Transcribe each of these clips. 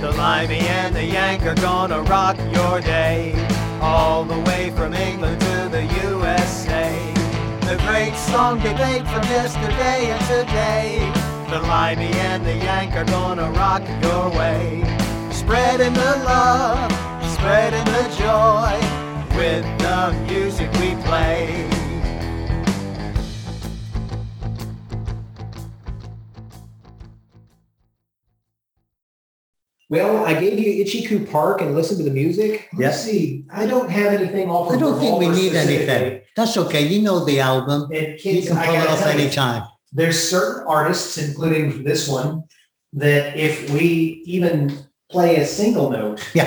The Limey and the Yank are gonna rock your day. All the way from England to the USA. The great song debate from yesterday and today. The Limey and the Yank are gonna rock your way. Spreading the love, spreading the joy with the music we play. Well, I gave you Itchycoo Park and listened to the music. Let's see. I don't have anything off I don't think we need anything. That's okay. You know the album. And You can pull it off anytime. there's certain artists, including this one, that if we even play a single note, Yeah.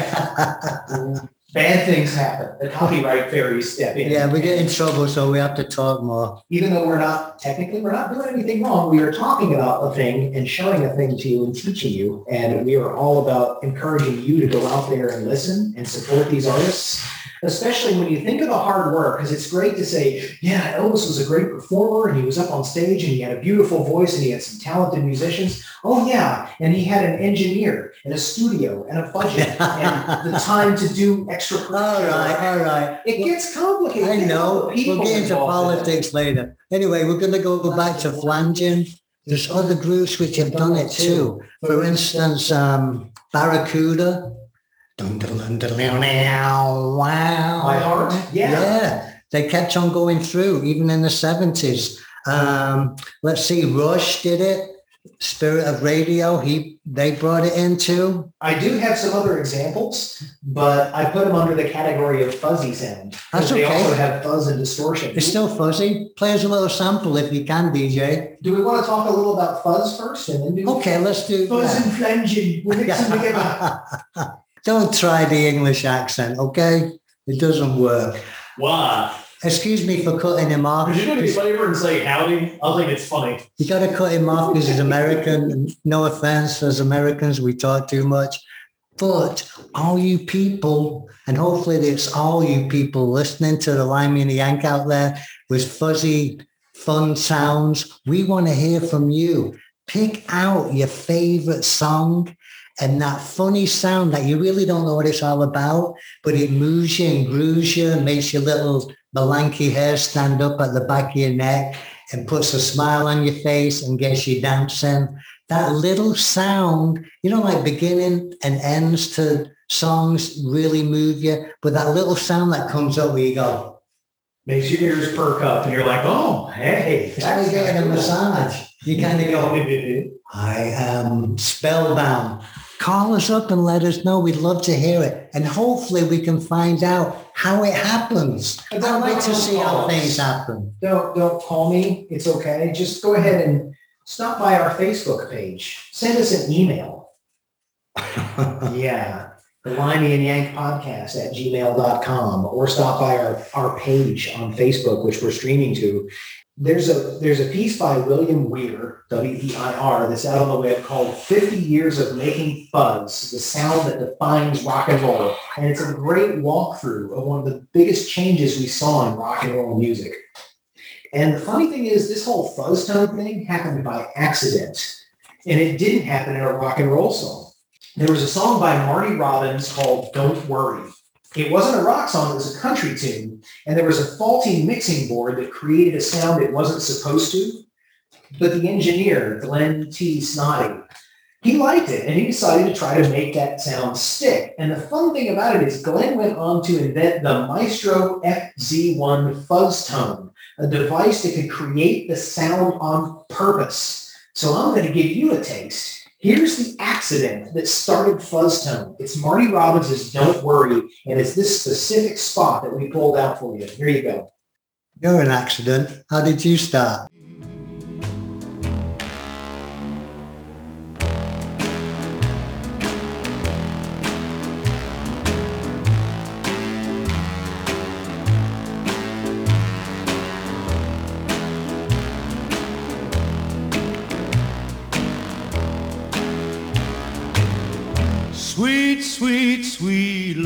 bad things happen. The copyright fairies step in. Yeah, we get in trouble, so we have to talk more. Even though we're not, technically, we're not doing anything wrong. We are talking about a thing and showing a thing to you and teaching you. And we are all about encouraging you to go out there and listen and support these artists. Especially when you think of the hard work, because it's great to say, yeah, Elvis was a great performer and he was up on stage and he had a beautiful voice and he had some talented musicians. Oh yeah, and he had an engineer and a studio and a budget and the time to do extra. All right, all right. It gets complicated. I know. people We'll get into involved in politics later. Anyway, we're going to go back to flanging. There's other groups which have done it too. For instance, um, Barracuda. Wow. My heart, yeah. Yeah. They kept on going through, even in the 70s. Um, let's see, Rush did it. Spirit of Radio, he they brought it into. I do have some other examples, but I put them under the category of fuzzy sound. That's okay. They also have fuzz and distortion. It's still fuzzy. Play us a little sample if you can, DJ. Do we want to talk a little about fuzz first and then do Okay, let's do fuzz and flanging? We'll mix them together. Don't try the English accent, okay? It doesn't work. Why? Excuse me for cutting him off. Could you do me a favor and say howdy? I think it's funny. You got to cut him off because he's American. No offense, as Americans, we talk too much. But all you people, and hopefully it's all you people listening to the Limey and the Yank out there with fuzzy, fun sounds, we want to hear from you. Pick out your favorite song and that funny sound that you really don't know what it's all about, but it moves you and grooves you, and makes your little melanky hair stand up at the back of your neck and puts a smile on your face and gets you dancing. That little sound, you know, like beginning and ends to songs really move you, but that little sound that comes up where you go, Makes your ears perk up and you're like, oh, hey. it's like getting a massage. You kind of go. I um, am spellbound. Call us up and let us know. We'd love to hear it. And hopefully we can find out how it happens. I like to see how things happen. Don't, don't call me. It's okay. Just go ahead and stop by our Facebook page. Send us an email. Yeah. The Limey and Yank podcast at gmail.com or stop by our, our page on Facebook, which we're streaming to. There's a there's a piece by William Weir, W-E-I-R, that's out on the web called 50 Years of Making Fuzz, the sound that defines rock and roll. And it's a great walkthrough of one of the biggest changes we saw in rock and roll music. And the funny thing is, this whole fuzz tone thing happened by accident. And it didn't happen in a rock and roll song. There was a song by Marty Robbins called Don't Worry. It wasn't a rock song, it was a country tune. And there was a faulty mixing board that created a sound it wasn't supposed to. But the engineer, Glenn T. Snoddy, he liked it and he decided to try to make that sound stick. And the fun thing about it is Glenn went on to invent the Maestro FZ1 fuzz tone, a device that could create the sound on purpose. So I'm going to give you a taste. Here's the accident that started fuzz tone. It's Marty Robbins' Don't Worry, and it's this specific spot that we pulled out for you. Here you go. You're an accident. How did you start?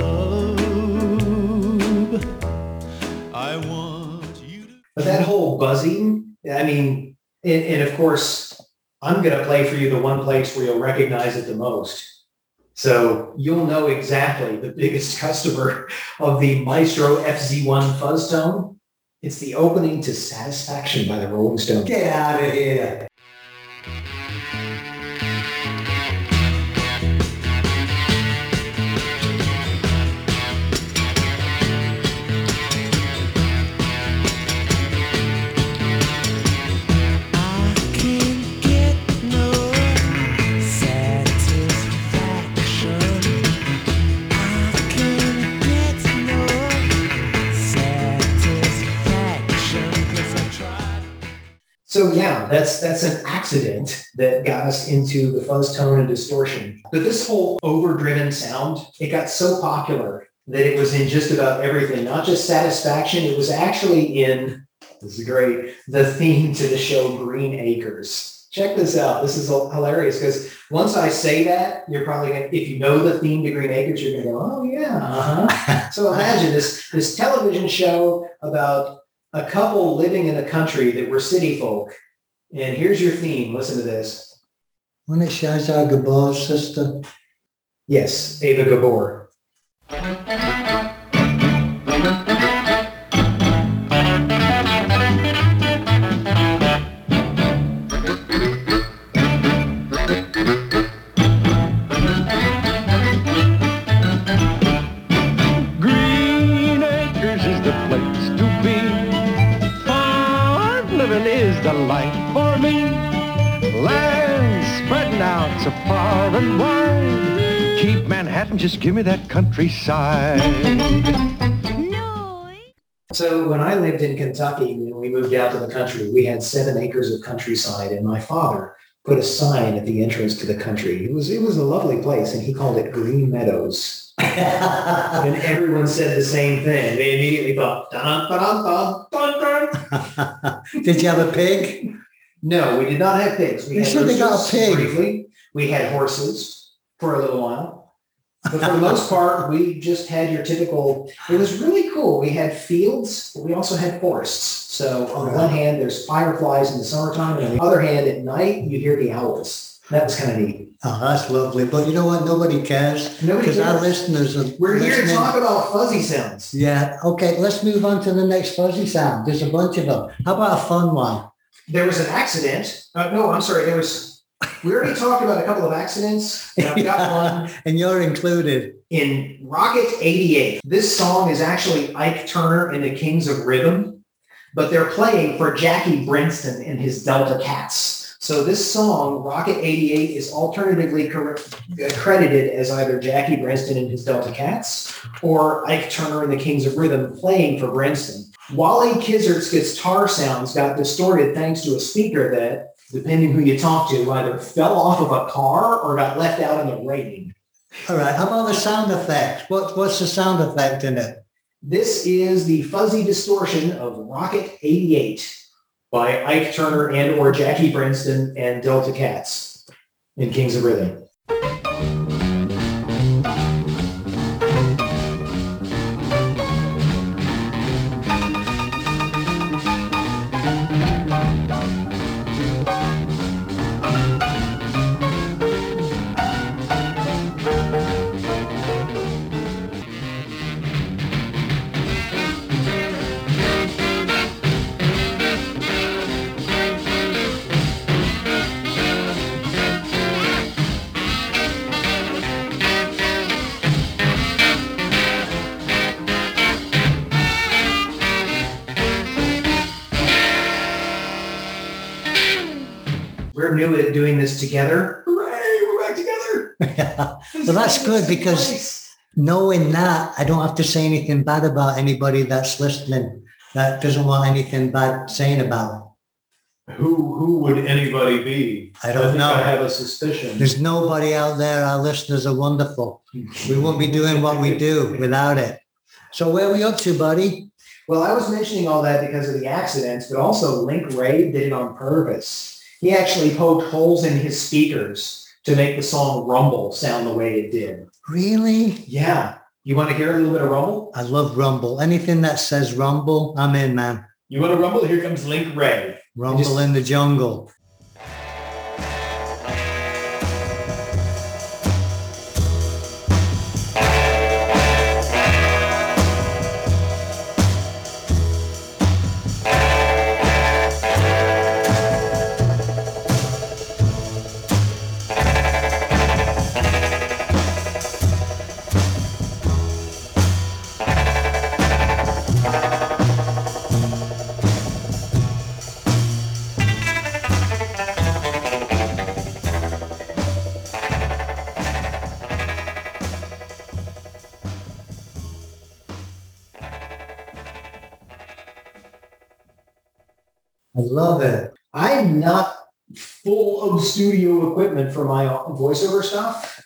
Love. I want you to. But that whole buzzing, I mean, and, and of course, I'm going to play for you the one place where you'll recognize it the most. So you'll know exactly the biggest customer of the Maestro FZ1 fuzz tone. It's the opening to Satisfaction by the Rolling Stones. Get out of here. Yeah, that's that's an accident that got us into the fuzz tone and distortion. But this whole overdriven sound, it got so popular that it was in just about everything, not just satisfaction. It was actually in this is great, the theme to the show Green Acres. Check this out. This is hilarious because once I say that, you're probably gonna, if you know the theme to Green Acres, you're gonna go, oh yeah. Uh-huh. So imagine this this television show about a couple living in a country that were city folk. And here's your theme. Listen to this. When it shows our Gabor's sister. Yes, Eva Gabor. Just give me that countryside. So when I lived in Kentucky, when we moved out to the country, we had seven acres of countryside, and my father put a sign at the entrance to the country. It was it was a lovely place, and he called it Green Meadows. and everyone said the same thing. They immediately thought, dun, dun, dun, dun, dun. Did you have a pig? No, we did not have pigs. We You had said they got a pig. Briefly. We had horses for a little while. But for the most part, we just had your typical, it was really cool. We had fields, but we also had forests. So on the one hand, there's fireflies in the summertime, and on the other hand, at night, you hear the owls. That was kind of neat. Oh, that's lovely. But you know what? Nobody cares Nobody because our cares. listeners are We're here to listening. talk about fuzzy sounds. Yeah. Okay. Let's move on to the next fuzzy sound. There's a bunch of them. How about a fun one? There was an accident. Uh, no, I'm sorry. There was, we already talked about a couple of accidents. and I've got one. And you're included. in Rocket 88. This song is actually Ike Turner and the Kings of Rhythm, but they're playing for Jackie Brenston and his Delta Cats. So this song, Rocket 88, is alternatively cor- uh, credited as either Jackie Brenston and his Delta Cats or Ike Turner and the Kings of Rhythm playing for Brenston. Wally Kizart's guitar sounds got distorted thanks to a speaker that, depending who you talk to, either fell off of a car or got left out in the rain. All right. How about the sound effect? What, what's the sound effect in it? This is the fuzzy distortion of Rocket 88 by Ike Turner and or Jackie Brenston and Delta Cats in Kings of Rhythm. New at doing this together. Hooray, we're back together. well, that's good because knowing that, I don't have to say anything bad about anybody that's listening that doesn't want anything bad saying about it. Who who would anybody be? I don't think know. I have a suspicion. There's nobody out there. Our listeners are wonderful. We won't be doing what we do without it. So where are we up to, buddy? Well, I was mentioning all that because of the accidents, but also Link Wray did it on purpose. He actually poked holes in his speakers to make the song Rumble sound the way it did. Really? Yeah. You want to hear a little bit of Rumble? I love Rumble. Anything that says Rumble, I'm in, man. You want to rumble? Here comes Link Wray. Rumble Just- in the jungle. I love it. I'm not full of studio equipment for my voiceover stuff.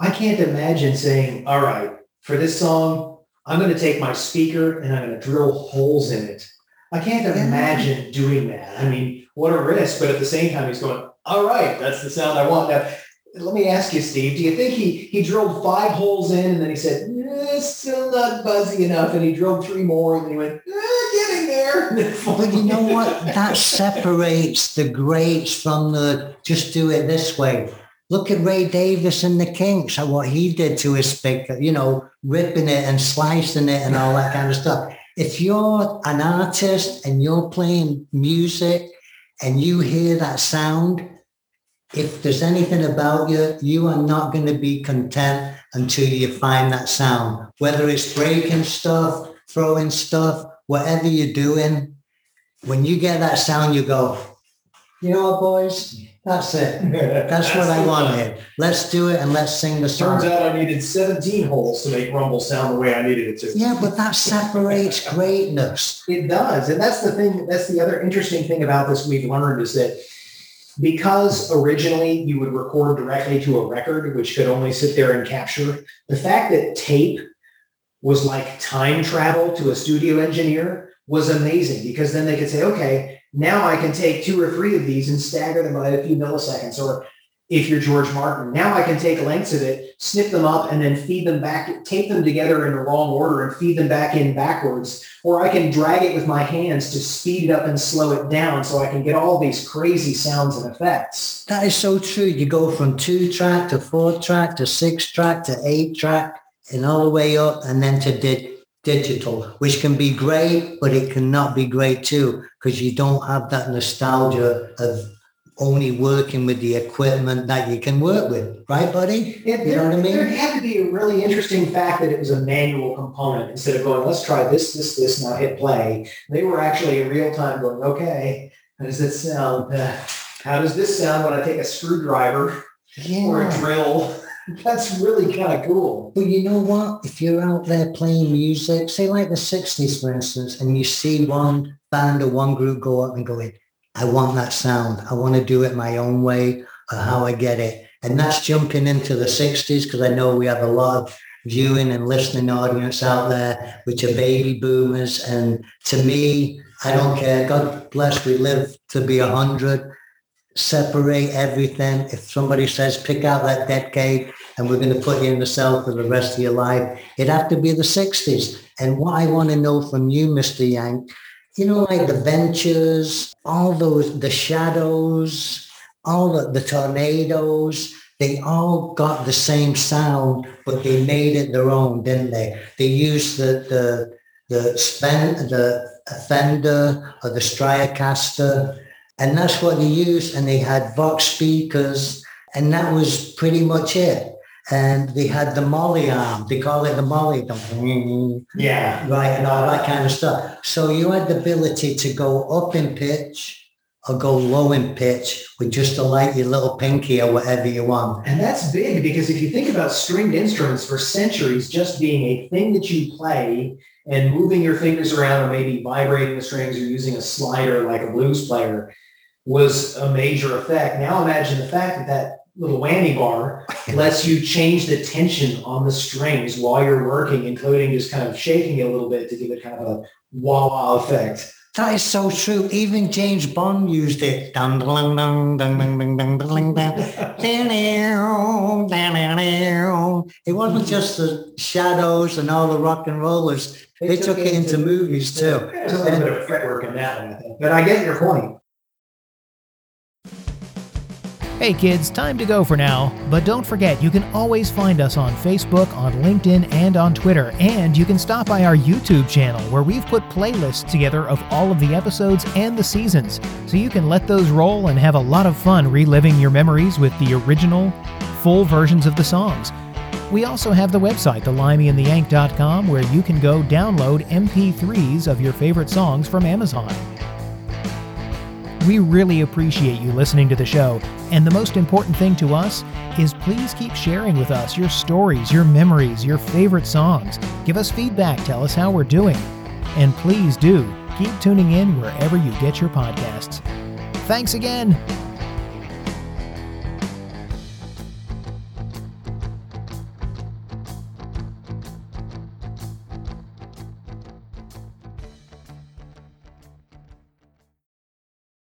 I can't imagine saying, all right, for this song, I'm going to take my speaker and I'm going to drill holes in it. I can't imagine doing that. I mean, what a risk. But at the same time, he's going, all right, that's the sound I want. Now, let me ask you, Steve, do you think he, he drilled five holes in and then he said, eh, still not buzzy enough. And he drilled three more and then he went, eh, But you know what? That separates the greats from the just do it this way. Look at Ray Davies and the Kinks and what he did to his speaker, you know, ripping it and slicing it and all that kind of stuff. If you're an artist and you're playing music and you hear that sound, if there's anything about you, you are not going to be content until you find that sound. Whether it's breaking stuff, throwing stuff, whatever you're doing, when you get that sound, you go, you know what, boys? That's it. That's what I wanted. Let's do it and let's sing the song. Turns out I needed 17 holes to make Rumble sound the way I needed it to. Yeah, but that separates greatness. It does. And that's the thing, that's the other interesting thing about this we've learned is that because originally you would record directly to a record, which could only sit there and capture, the fact that tape was like time travel to a studio engineer was amazing because then they could say, okay, now I can take two or three of these and stagger them by a few milliseconds. Or if you're George Martin, now I can take lengths of it, snip them up, and then feed them back, tape them together in the wrong order and feed them back in backwards. Or I can drag it with my hands to speed it up and slow it down so I can get all these crazy sounds and effects. That is so true. You go from two track to four track to six track to eight track and all the way up and then to di- digital, which can be great, but it cannot be great too because you don't have that nostalgia of only working with the equipment that you can work with. Right, buddy? It, You know what I mean? There had to be a really interesting fact that it was a manual component instead of going, let's try this, this, this, now hit play. They were actually in real time going, okay, how does this sound? Uh, how does this sound when I take a screwdriver or a drill? That's really kind of cool. But you know what? If you're out there playing music, say like the 60s, for instance, and you see one band or one group go up and go in, I want that sound. I want to do it my own way or how I get it. And that's jumping into the 60s because I know we have a lot of viewing and listening audience out there, which are baby boomers. And to me, I don't care. God bless, we live to be a hundred. Separate everything. If somebody says, pick out that decade and we're going to put you in the cell for the rest of your life, it'd have to be the 60s. And what I want to know from you, Mr. Yank, you know, like the ventures, all those, the shadows, all the, the tornadoes, they all got the same sound, but they made it their own, didn't they? They used the, the, the, the Fender or the Stratocaster, and that's what they used. And they had Vox speakers, and that was pretty much it. And they had the molly arm. They call it the molly. the Yeah. right, and all that kind of stuff. So you had the ability to go up in pitch or go low in pitch with just a light, your little pinky or whatever you want. And that's big because if you think about stringed instruments for centuries just being a thing that you play and moving your fingers around or maybe vibrating the strings or using a slider like a blues player was a major effect. Now imagine the fact that that little whammy bar lets you change the tension on the strings while you're working, including just kind of shaking it a little bit to give it kind of a wah-wah effect. That is so true. Even James Bond used it. Dun, dun, dun, dun, dun, dun, dun, dun, dun, dun, dun, dun. It wasn't just the shadows and all the rock and rollers. They took it into movies too. There's a little bit of fretwork in that one, I think. But I get your point. Hey kids, time to go for now. But don't forget, you can always find us on Facebook, on LinkedIn, and on Twitter. And you can stop by our YouTube channel where we've put playlists together of all of the episodes and the seasons. So you can let those roll and have a lot of fun reliving your memories with the original, full versions of the songs. We also have the website, thelimeyandtheyank.com, where you can go download MP3s of your favorite songs from Amazon. We really appreciate you listening to the show, and the most important thing to us is please keep sharing with us your stories, your memories, your favorite songs. Give us feedback, tell us how we're doing. And please do Keep tuning in wherever you get your podcasts. Thanks again.